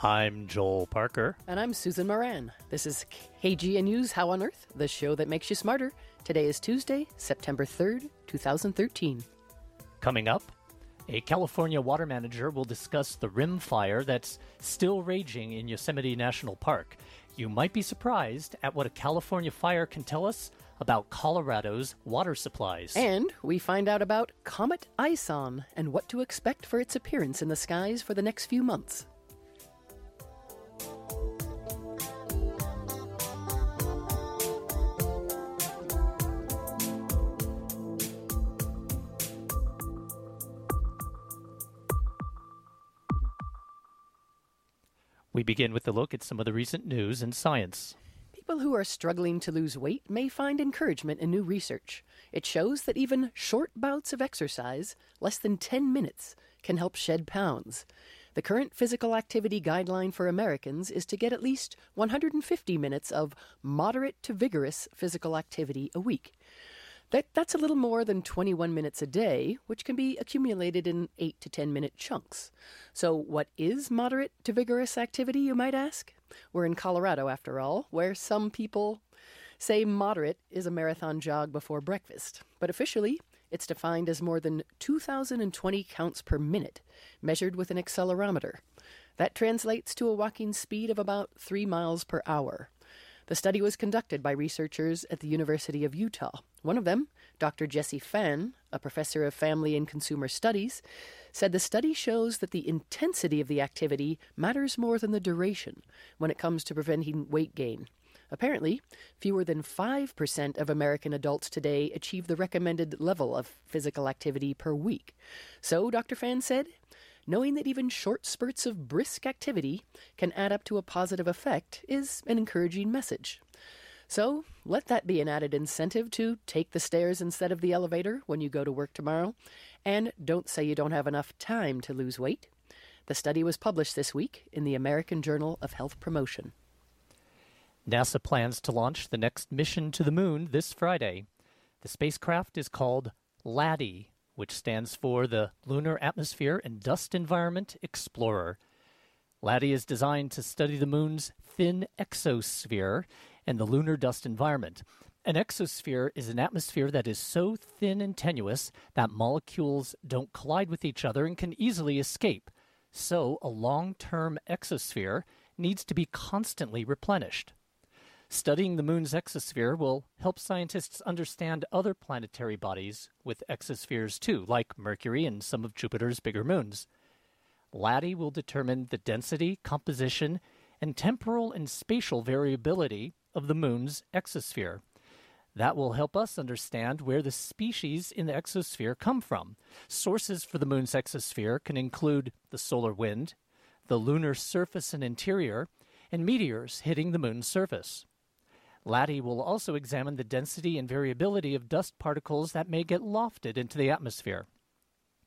I'm Joel Parker. And I'm Susan Moran. This is KGNU's How on Earth, the show that makes you smarter. Today is Tuesday, September 3rd, 2013. Coming up, a California water manager will discuss the rim fire that's still raging in Yosemite National Park. You might be surprised at what a California fire can tell us about Colorado's water supplies. And we find out about Comet ISON and what to expect for its appearance in the skies for the next few months. We begin with a look at some of the recent news in science. People who are struggling to lose weight may find encouragement in new research. It shows that even short bouts of exercise, less than 10 minutes, can help shed pounds. The current physical activity guideline for Americans is to get at least 150 minutes of moderate to vigorous physical activity a week. That, that's a little more than 21 minutes a day, which can be accumulated in 8 to 10 minute chunks. So, what is moderate to vigorous activity, you might ask? We're in Colorado, after all, where some people say moderate is a marathon jog before breakfast. But officially, it's defined as more than 2,020 counts per minute, measured with an accelerometer. That translates to a walking speed of about 3 miles per hour. The study was conducted by researchers at the University of Utah. One of them, Dr. Jessie Fan, a professor of family and consumer studies, said the study shows that the intensity of the activity matters more than the duration when it comes to preventing weight gain. Apparently, fewer than 5% of American adults today achieve the recommended level of physical activity per week. So, Dr. Fan said, knowing that even short spurts of brisk activity can add up to a positive effect is an encouraging message. So, let that be an added incentive to take the stairs instead of the elevator when you go to work tomorrow. And don't say you don't have enough time to lose weight. The study was published this week in the American Journal of Health Promotion. NASA plans to launch the next mission to the moon this Friday. The spacecraft is called LADEE, which stands for the Lunar Atmosphere and Dust Environment Explorer. LADEE is designed to study the moon's thin exosphere and the lunar dust environment. An exosphere is an atmosphere that is so thin and tenuous that molecules don't collide with each other and can easily escape. So, a long term exosphere needs to be constantly replenished. Studying the moon's exosphere will help scientists understand other planetary bodies with exospheres too, like Mercury and some of Jupiter's bigger moons. LADEE will determine the density, composition, and temporal and spatial variability of the moon's exosphere. That will help us understand where the species in the exosphere come from. Sources for the moon's exosphere can include the solar wind, the lunar surface and interior, and meteors hitting the moon's surface. LADEE will also examine the density and variability of dust particles that may get lofted into the atmosphere.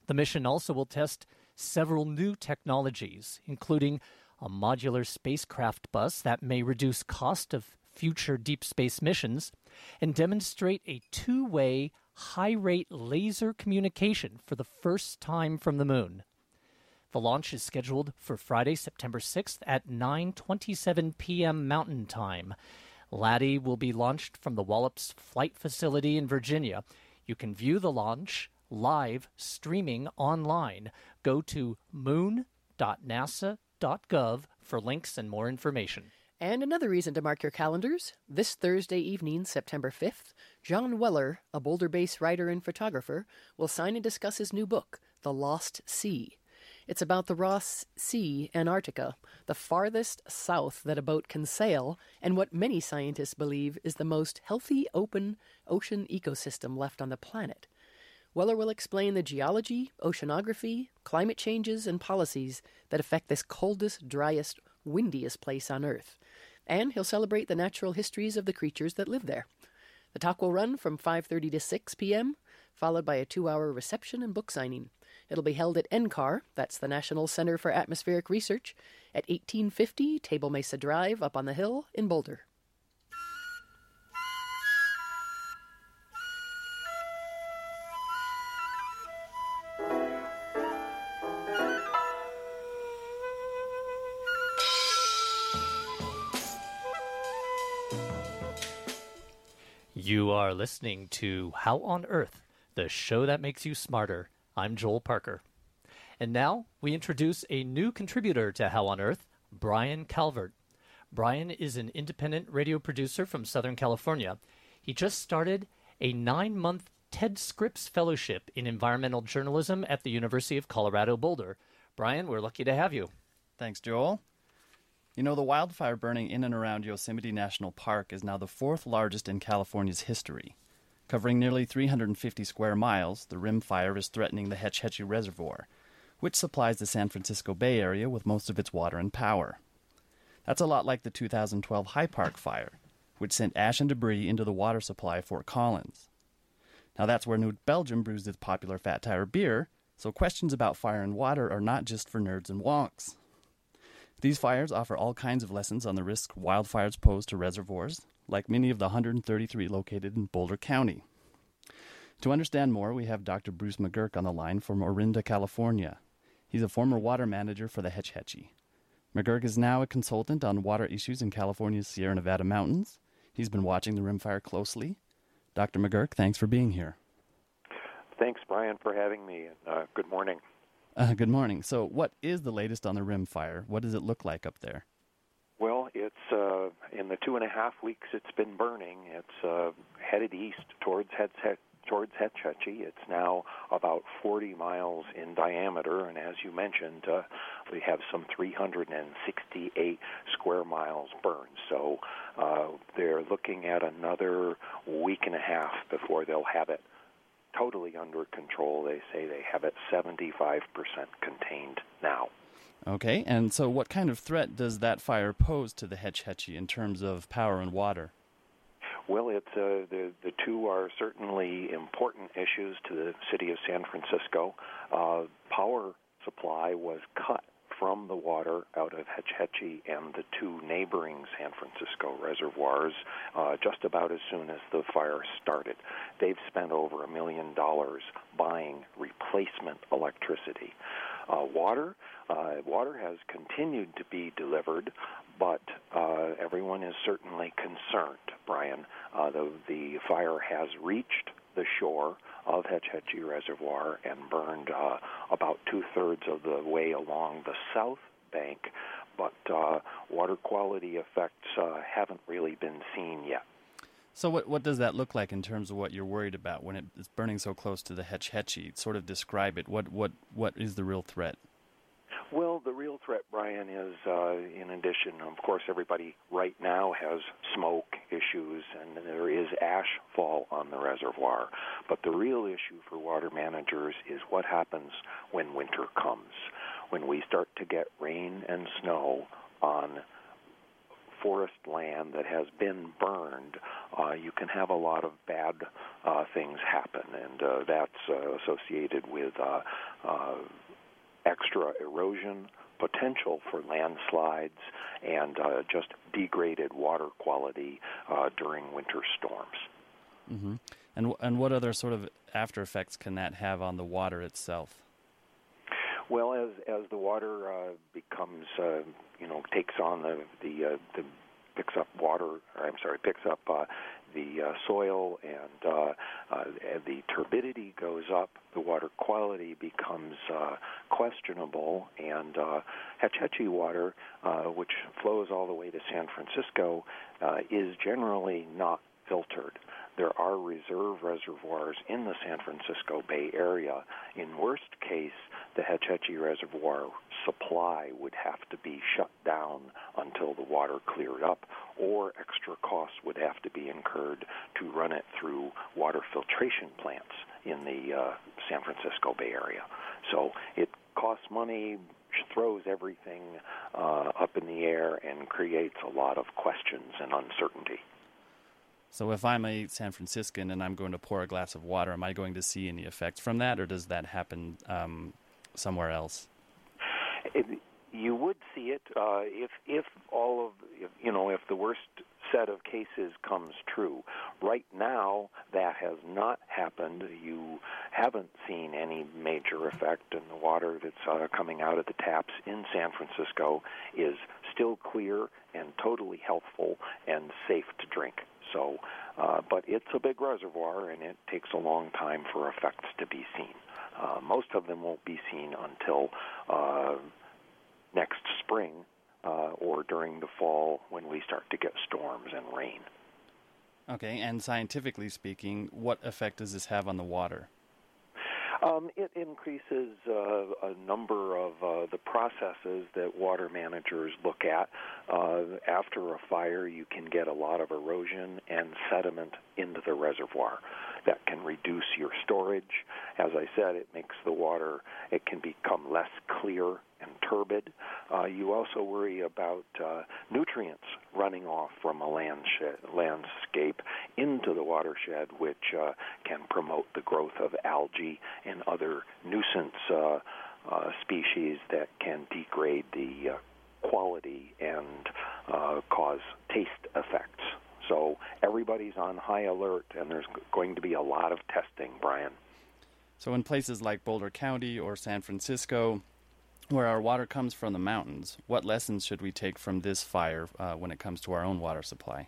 The mission also will test several new technologies, including a modular spacecraft bus that may reduce cost of future deep space missions and demonstrate a two-way high-rate laser communication for the first time from the moon. The launch is scheduled for Friday, September 6th at 9:27 p.m. Mountain Time. LADEE will be launched from the Wallops Flight Facility in Virginia. You can view the launch live streaming online. Go to moon.nasa.gov for links and more information. And another reason to mark your calendars this Thursday evening, September 5th, John Weller, a Boulder based writer and photographer, will sign and discuss his new book, The Lost Sea. It's about the Ross Sea, Antarctica, the farthest south that a boat can sail, and what many scientists believe is the most healthy open ocean ecosystem left on the planet. Weller will explain the geology, oceanography, climate changes, and policies that affect this coldest, driest, windiest place on Earth. And he'll celebrate the natural histories of the creatures that live there. The talk will run from 5:30 to 6 p.m., followed by a 2-hour reception and book signing. It'll be held at NCAR, that's the National Center for Atmospheric Research, at 1850 Table Mesa Drive up on the hill in Boulder. You are listening to How on Earth, the show that makes you smarter I'm Joel Parker. And now we introduce a new contributor to How on Earth, Brian Calvert. Brian is an independent radio producer from Southern California. He just started a nine month Ted Scripps Fellowship in Environmental Journalism at the University of Colorado Boulder. Brian, we're lucky to have you. Thanks, Joel. You know, the wildfire burning in and around Yosemite National Park is now the fourth largest in California's history. Covering nearly 350 square miles, the rim fire is threatening the Hetch Hetchy Reservoir, which supplies the San Francisco Bay Area with most of its water and power. That's a lot like the 2012 High Park fire, which sent ash and debris into the water supply at Fort Collins. Now, that's where New Belgium brews its popular Fat Tire beer, so questions about fire and water are not just for nerds and wonks. These fires offer all kinds of lessons on the risk wildfires pose to reservoirs, like many of the 133 located in Boulder County. To understand more, we have Dr. Bruce McGurk on the line from Orinda, California. He's a former water manager for the Hetch Hetchy. McGurk is now a consultant on water issues in California's Sierra Nevada mountains. He's been watching the rimfire closely. Dr. McGurk, thanks for being here. Thanks, Brian, for having me, and uh, good morning. Uh, good morning. So, what is the latest on the rim fire? What does it look like up there? It's uh, in the two and a half weeks it's been burning. It's uh, headed east towards Hetch, towards Hetch Hetchy. It's now about 40 miles in diameter, and as you mentioned, uh, we have some 368 square miles burned. So uh, they're looking at another week and a half before they'll have it totally under control. They say they have it 75% contained now. Okay, and so what kind of threat does that fire pose to the Hetch Hetchy in terms of power and water? Well, it's uh, the the two are certainly important issues to the city of San Francisco. Uh, power supply was cut from the water out of Hetch Hetchy and the two neighboring San Francisco reservoirs uh, just about as soon as the fire started. They've spent over a million dollars buying replacement electricity. Uh, water, uh, water has continued to be delivered, but uh, everyone is certainly concerned. Brian, uh, the the fire has reached the shore of Hetch Hetchy Reservoir and burned uh, about two thirds of the way along the south bank, but uh, water quality effects haven't really been seen yet. So, what what does that look like in terms of what you're worried about when it's burning so close to the Hetch Hetchy? Sort of describe it. What what what is the real threat? Well, the real threat, Brian, is uh, in addition, of course, everybody right now has smoke issues and there is ash fall on the reservoir. But the real issue for water managers is what happens when winter comes. When we start to get rain and snow on forest land that has been burned, uh, you can have a lot of bad uh, things happen, and uh, that's uh, associated with uh, uh, extra erosion, potential for landslides, and uh, just degraded water quality uh, during winter storms. Mm-hmm. And and what other sort of after effects can that have on the water itself? Well, as as the water uh, becomes, uh, you know, takes on the the, uh, the picks up water, or I'm sorry, picks up uh, the uh, soil and uh, uh, the turbidity goes up, the water quality becomes uh, questionable, and uh, Hetch Hetchy water, uh, which flows all the way to San Francisco, uh, is generally not filtered. There are reserve reservoirs in the San Francisco Bay Area. In worst case, the Hetch Hetchy Reservoir supply would have to be shut down until the water cleared up, or extra costs would have to be incurred to run it through water filtration plants in the uh, San Francisco Bay Area. So it costs money, throws everything uh, up in the air, and creates a lot of questions and uncertainty. So if I'm a San Franciscan and I'm going to pour a glass of water, am I going to see any effects from that, or does that happen um, somewhere else? It, you would see it uh, if if all of if, you know if the worst set of cases comes true. Right now, that has not happened. You haven't seen any major effect, and the water that's uh, coming out of the taps in San Francisco is still clear and totally healthful and safe to drink. So, uh, but it's a big reservoir, and it takes a long time for effects to be seen. Uh, most of them won't be seen until uh, next spring uh, or during the fall when we start to get storms and rain. Okay, and scientifically speaking, what effect does this have on the water? Um, it increases uh, a number of uh, the processes that water managers look at. Uh, after a fire, you can get a lot of erosion and sediment into the reservoir. That can reduce your storage. As I said, it makes the water, it can become less clear and turbid. Uh, you also worry about uh, nutrients running off from a landscape into the watershed, which uh, can promote the growth of algae and other nuisance uh, uh, species that can degrade the uh, quality and uh, cause taste effects. So everybody's on high alert, and there's going to be a lot of testing, Brian. So, in places like Boulder County or San Francisco, where our water comes from the mountains, what lessons should we take from this fire uh, when it comes to our own water supply?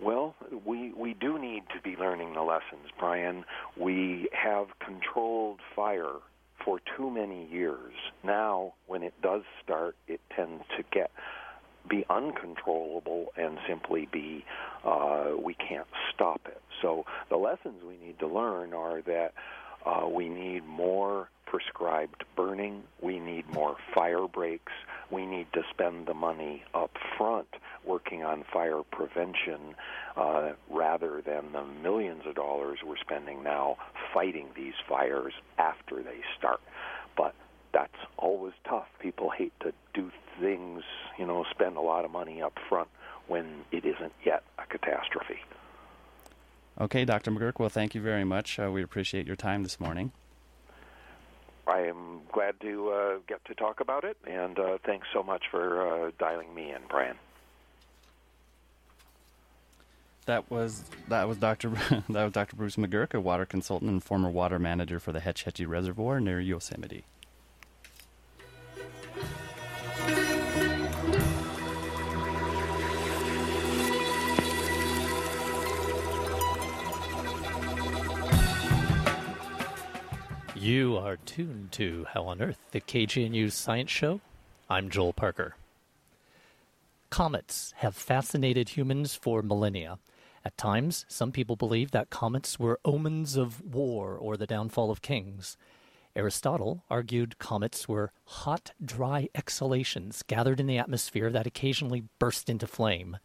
Well, we we do need to be learning the lessons, Brian. We have controlled fire for too many years. Now, when it does start, it tends to get be uncontrollable and simply be uh, we can't stop it. So the lessons we need to learn are that uh, we need more prescribed burning. We need more fire breaks. We need to spend the money up front working on fire prevention uh, rather than the millions of dollars we're spending now fighting these fires after they start. But that's always tough. People hate to do things, you know, spend a lot of money up front when it isn't yet a catastrophe. Okay, Dr. McGurk, well, thank you very much. Uh, we appreciate your time this morning. I am glad to uh, get to talk about it, and uh, thanks so much for uh, dialing me in, Brian. That was that was Dr. that was Dr. Bruce McGurk, a water consultant and former water manager for the Hetch Hetchy Reservoir near Yosemite. You are tuned to How on Earth, the KGNU Science Show. I'm Joel Parker. Comets have fascinated humans for millennia. At times, some people believe that comets were omens of war or the downfall of kings. Aristotle argued comets were hot, dry exhalations gathered in the atmosphere that occasionally burst into flame.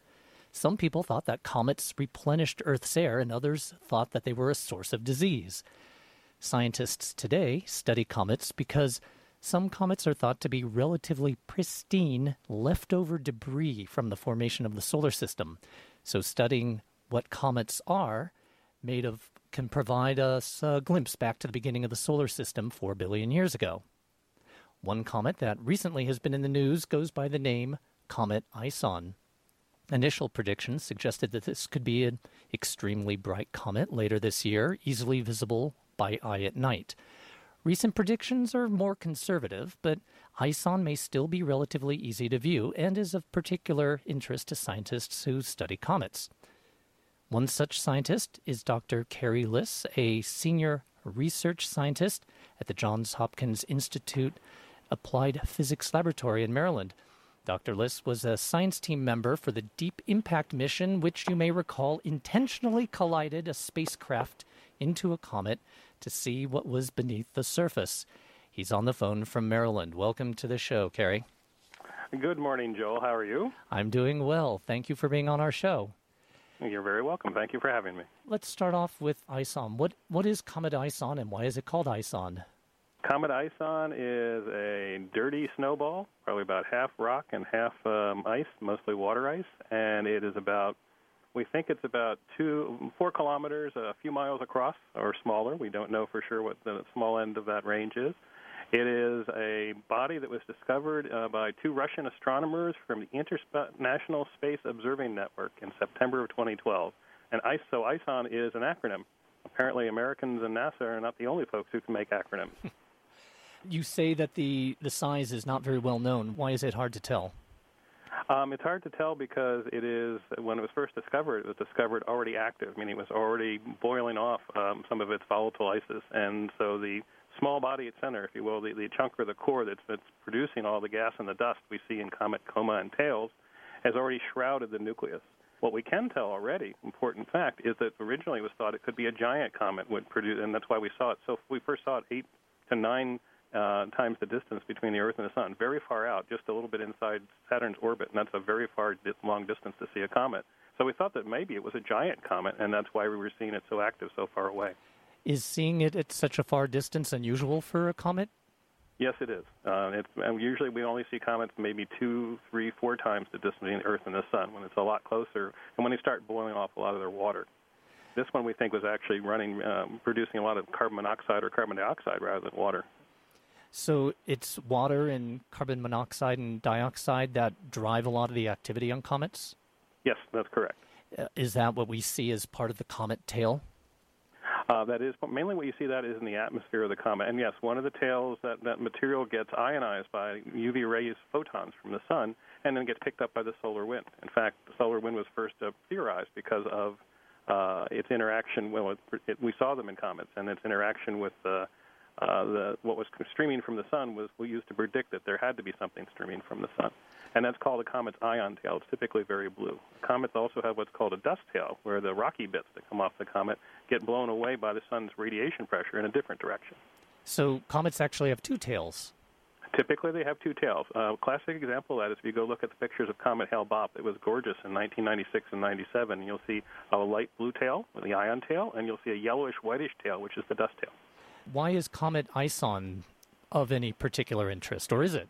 Some people thought that comets replenished Earth's air, and others thought that they were a source of disease. Scientists today study comets because some comets are thought to be relatively pristine leftover debris from the formation of the solar system. So, studying what comets are made of can provide us a glimpse back to the beginning of the solar system 4 billion years ago. One comet that recently has been in the news goes by the name Comet ISON. Initial predictions suggested that this could be an extremely bright comet later this year, easily visible by eye at night. Recent predictions are more conservative, but ISON may still be relatively easy to view and is of particular interest to scientists who study comets. One such scientist is Dr. Carey Lisse, a senior research scientist at the Johns Hopkins Institute Applied Physics Laboratory in Maryland. Dr. Lisse was a science team member for the Deep Impact mission, which you may recall intentionally collided a spacecraft into a comet to see what was beneath the surface. He's on the phone from Maryland. Welcome to the show, Carey. Good morning, Joel. How are you? I'm doing well. Thank you for being on our show. You're very welcome. Thank you for having me. Let's start off with ISON. What what is Comet ISON and why is it called ISON? Comet ISON is a dirty snowball, probably about half rock and half um, ice, mostly water ice, and it is about we think it's about two, four kilometers, a few miles across, or smaller. We don't know for sure what the small end of that range is. It is a body that was discovered uh, by two Russian astronomers from the International Space Observing Network in September of 2012. And ISO, ISON is an acronym. Apparently, Americans and NASA are not the only folks who can make acronyms. you say that the, the size is not very well known. Why is it hard to tell? Um, it's hard to tell because it is when it was first discovered, it was discovered already active, meaning it was already boiling off um, some of its volatile ices, and so the small body at center, if you will, the, the chunk or the core that's, that's producing all the gas and the dust we see in comet coma and tails, has already shrouded the nucleus. What we can tell already, important fact, is that originally it was thought it could be a giant comet would produce, and that's why we saw it. So we first saw it eight to nine uh, times the distance between the Earth and the Sun, very far out, just a little bit inside Saturn's orbit, and that's a very far, long distance to see a comet. So we thought that maybe it was a giant comet, and that's why we were seeing it so active so far away. Is seeing it at such a far distance unusual for a comet? Yes, it is. Uh, it's, and usually we only see comets maybe two, three, four times the distance between the Earth and the Sun when it's a lot closer, and when they start boiling off a lot of their water. This one we think was actually running, um, producing a lot of carbon monoxide or carbon dioxide rather than water. So it's water and carbon monoxide and dioxide that drive a lot of the activity on comets? Yes, that's correct. Uh, is that what we see as part of the comet tail? Uh, that is mainly what you see. That is in the atmosphere of the comet, and yes, one of the tails that that material gets ionized by UV rays, photons from the sun, and then gets picked up by the solar wind. In fact, the solar wind was first uh, theorized because of uh, its interaction. Well, it, it, we saw them in comets, and its interaction with uh, uh, the, what was streaming from the sun was we used to predict that there had to be something streaming from the sun. And that's called a comet's ion tail. It's typically very blue. Comets also have what's called a dust tail, where the rocky bits that come off the comet get blown away by the sun's radiation pressure in a different direction. So comets actually have two tails. Typically, they have two tails. A uh, classic example of that is if you go look at the pictures of Comet Hale-Bopp. It was gorgeous in 1996 and 97. You'll see a light blue tail, the ion tail, and you'll see a yellowish whitish tail, which is the dust tail. Why is Comet ISON of any particular interest, or is it?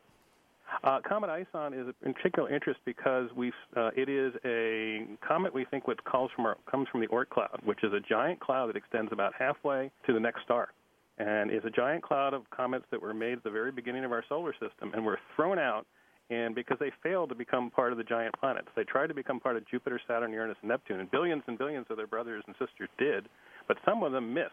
Uh, comet ISON is of particular interest because we uh, it is a comet we think what calls from our, comes from the Oort cloud, which is a giant cloud that extends about halfway to the next star, and is a giant cloud of comets that were made at the very beginning of our solar system and were thrown out. And because they failed to become part of the giant planets, they tried to become part of Jupiter, Saturn, Uranus, and Neptune, and billions and billions of their brothers and sisters did, but some of them missed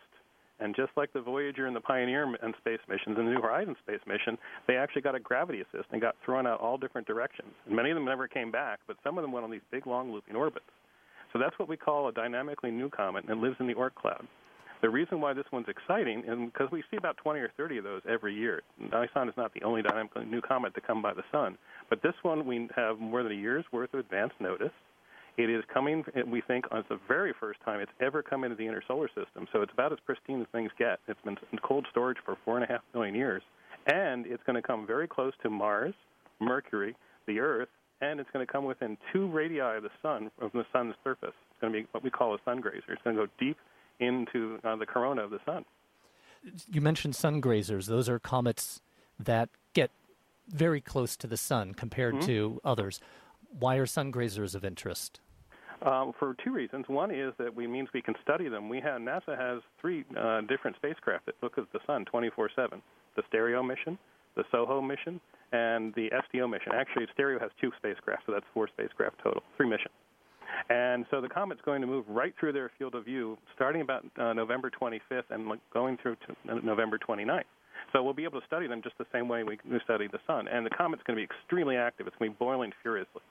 and just like the Voyager and the Pioneer and space missions and the New Horizons space mission, they actually got a gravity assist and got thrown out all different directions. And many of them never came back, but some of them went on these big, long looping orbits. So that's what we call a dynamically new comet, and it lives in the Oort cloud. The reason why this one's exciting is because we see about 20 or 30 of those every year. ISON is not the only dynamically new comet to come by the sun, but this one we have more than a year's worth of advance notice. It is coming, we think, as the very first time it's ever come into the inner solar system. So it's about as pristine as things get. It's been in cold storage for four and a half million years. And it's going to come very close to Mars, Mercury, the Earth, and it's going to come within two radii of the sun, from the sun's surface. It's going to be what we call a sun grazer. It's going to go deep into uh, the corona of the sun. You mentioned sun grazers. Those are comets that get very close to the sun compared mm-hmm. to others. Why are sun grazers of interest? Um, for two reasons. One is that we means we can study them. We have NASA has three uh, different spacecraft that look at the sun 24/7: the Stereo mission, the SOHO mission, and the SDO mission. Actually, Stereo has two spacecraft, so that's four spacecraft total, three missions. And so the comet's going to move right through their field of view, starting about uh, November 25th and going through to November 29th. So we'll be able to study them just the same way we study the sun. And the comet's going to be extremely active. It's going to be boiling furiously.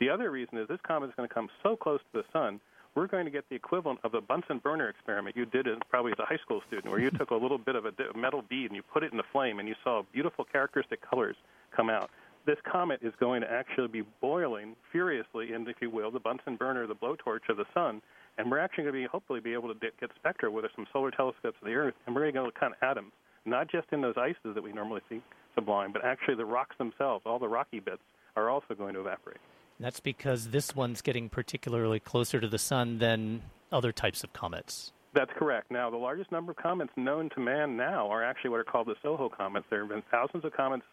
The other reason is this comet is going to come so close to the sun, we're going to get the equivalent of the Bunsen burner experiment you did as, probably as a high school student, where you took a little bit of a metal bead and you put it in the flame and you saw beautiful characteristic colors come out. This comet is going to actually be boiling furiously in, if you will, the Bunsen burner, the blowtorch of the sun, and we're actually going to be hopefully be able to get spectra with some solar telescopes of the Earth, and we're going to count atoms, not just in those ices that we normally see sublime, but actually the rocks themselves, all the rocky bits, are also going to evaporate. That's because this one's getting particularly closer to the sun than other types of comets. That's correct. Now, the largest number of comets known to man now are actually what are called the SOHO comets. There have been thousands of comets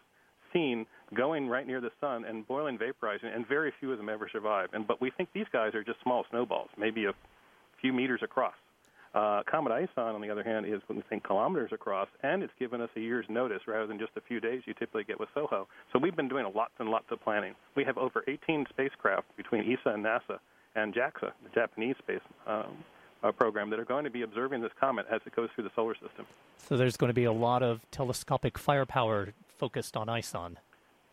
seen going right near the sun and boiling, vaporizing, and very few of them ever survive. And but we think these guys are just small snowballs, maybe a few meters across. Uh, Comet ISON, on the other hand, is what we think kilometers across, and it's given us a year's notice rather than just a few days you typically get with SOHO. So we've been doing lots and lots of planning. We have over 18 spacecraft between ESA and NASA and JAXA, the Japanese space um, uh, program, that are going to be observing this comet as it goes through the solar system. So there's going to be a lot of telescopic firepower focused on ISON.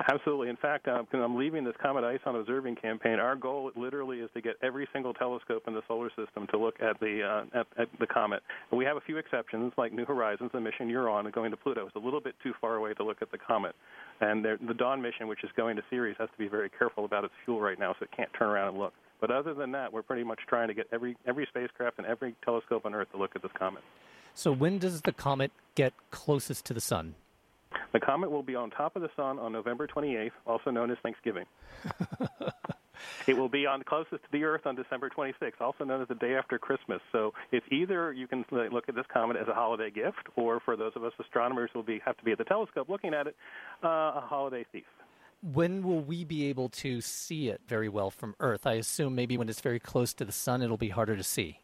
Absolutely. In fact, uh, I'm leaving this Comet ISON observing campaign. Our goal literally is to get every single telescope in the solar system to look at the uh, at, at, the comet. And we have a few exceptions, like New Horizons, the mission you're on, going to Pluto. It's a little bit too far away to look at the comet. And the Dawn mission, which is going to Ceres, has to be very careful about its fuel right now, so it can't turn around and look. But other than that, we're pretty much trying to get every every spacecraft and every telescope on Earth to look at this comet. So when does the comet get closest to the sun? The comet will be on top of the sun on November 28th, also known as Thanksgiving. it will be on closest to the Earth on December 26th, also known as the day after Christmas. So it's either you can look at this comet as a holiday gift, or for those of us astronomers who will be have to be at the telescope looking at it, uh, a holiday thief. When will we be able to see it very well from Earth? I assume maybe when it's very close to the sun, it'll be harder to see.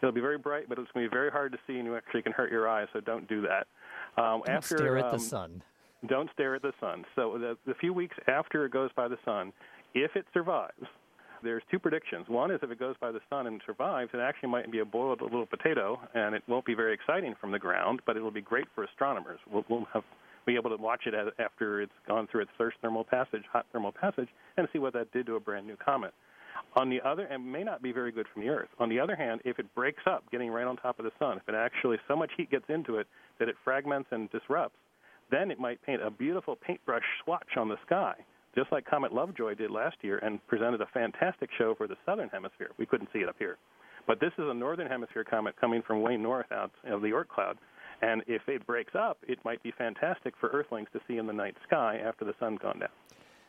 It'll be very bright, but it's going to be very hard to see, and you actually can hurt your eyes. So don't do that. Um, don't after, stare at um, the sun. Don't stare at the sun. So the, the few weeks after it goes by the sun, if it survives, there's two predictions. One is if it goes by the sun and survives, it actually might be a boiled little potato, and it won't be very exciting from the ground, but it'll be great for astronomers. We'll, we'll have, be able to watch it after it's gone through its first thermal passage, hot thermal passage, and see what that did to a brand new comet. On the other, and may not be very good from the Earth. On the other hand, if it breaks up, getting right on top of the sun, if it actually so much heat gets into it that it fragments and disrupts, then it might paint a beautiful paintbrush swatch on the sky, just like Comet Lovejoy did last year and presented a fantastic show for the southern hemisphere. We couldn't see it up here. But this is a northern hemisphere comet coming from way north out of the Oort cloud. And if it breaks up, it might be fantastic for Earthlings to see in the night sky after the sun's gone down.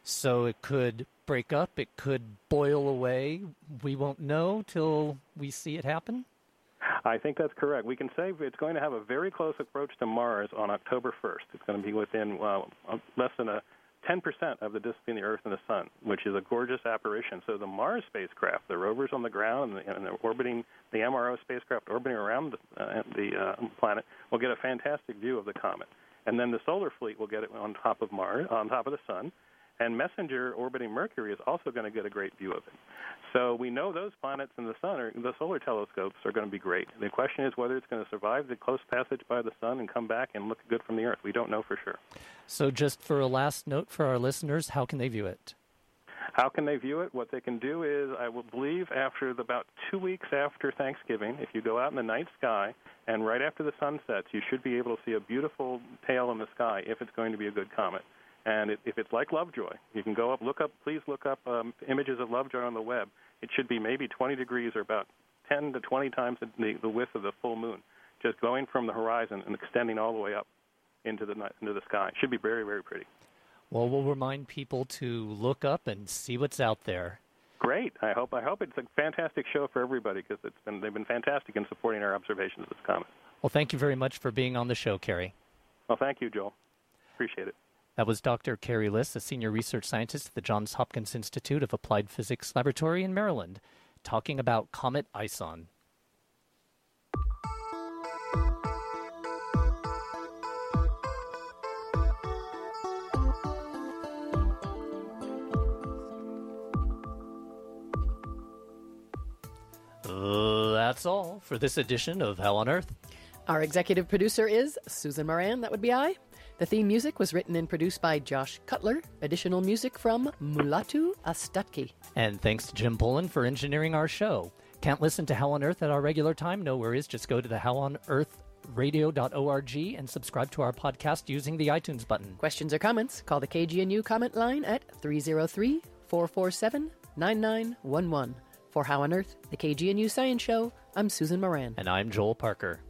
So it could break up, it could boil away. We won't know till we see it happen? I think that's correct. We can say it's going to have a very close approach to Mars on October 1st. It's going to be within uh, less than a 10% of the distance between the Earth and the Sun, which is a gorgeous apparition. So the Mars spacecraft, the rovers on the ground and, the, and orbiting the MRO spacecraft orbiting around the, uh, the uh, planet, will get a fantastic view of the comet. And then the solar fleet will get it on top of Mars, on top of the Sun, and Messenger orbiting Mercury is also going to get a great view of it. So we know those planets in the sun, are, the solar telescopes, are going to be great. The question is whether it's going to survive the close passage by the sun and come back and look good from the Earth. We don't know for sure. So, just for a last note for our listeners, how can they view it? How can they view it? What they can do is, I will believe, after the, about two weeks after Thanksgiving, if you go out in the night sky and right after the sun sets, you should be able to see a beautiful tail in the sky if it's going to be a good comet. And it, if it's like Lovejoy, you can go up, look up, please look up um, images of Lovejoy on the web. It should be maybe 20 degrees or about 10 to 20 times the, the width of the full moon, just going from the horizon and extending all the way up into the night, into the sky. It should be very, very pretty. Well, we'll remind people to look up and see what's out there. Great. I hope I hope it's a fantastic show for everybody because it's been they've been fantastic in supporting our observations of this comet. Well, thank you very much for being on the show, Carey. Well, thank you, Joel. Appreciate it. That was Dr. Carey Lisse, a senior research scientist at the Johns Hopkins Institute of Applied Physics Laboratory in Maryland, talking about Comet ISON. that's all for this edition of How on Earth. Our executive producer is Susan Moran, that would be I. The theme music was written and produced by Josh Cutler. Additional music from Mulatu Astatke. And thanks to Jim Poland for engineering our show. Can't listen to How on Earth at our regular time? No worries. Just go to the How on Earth radio.org and subscribe to our podcast using the iTunes button. Questions or comments? Call the KGNU comment line at 303 447 9911. For How on Earth, the KGNU Science Show, I'm Susan Moran. And I'm Joel Parker.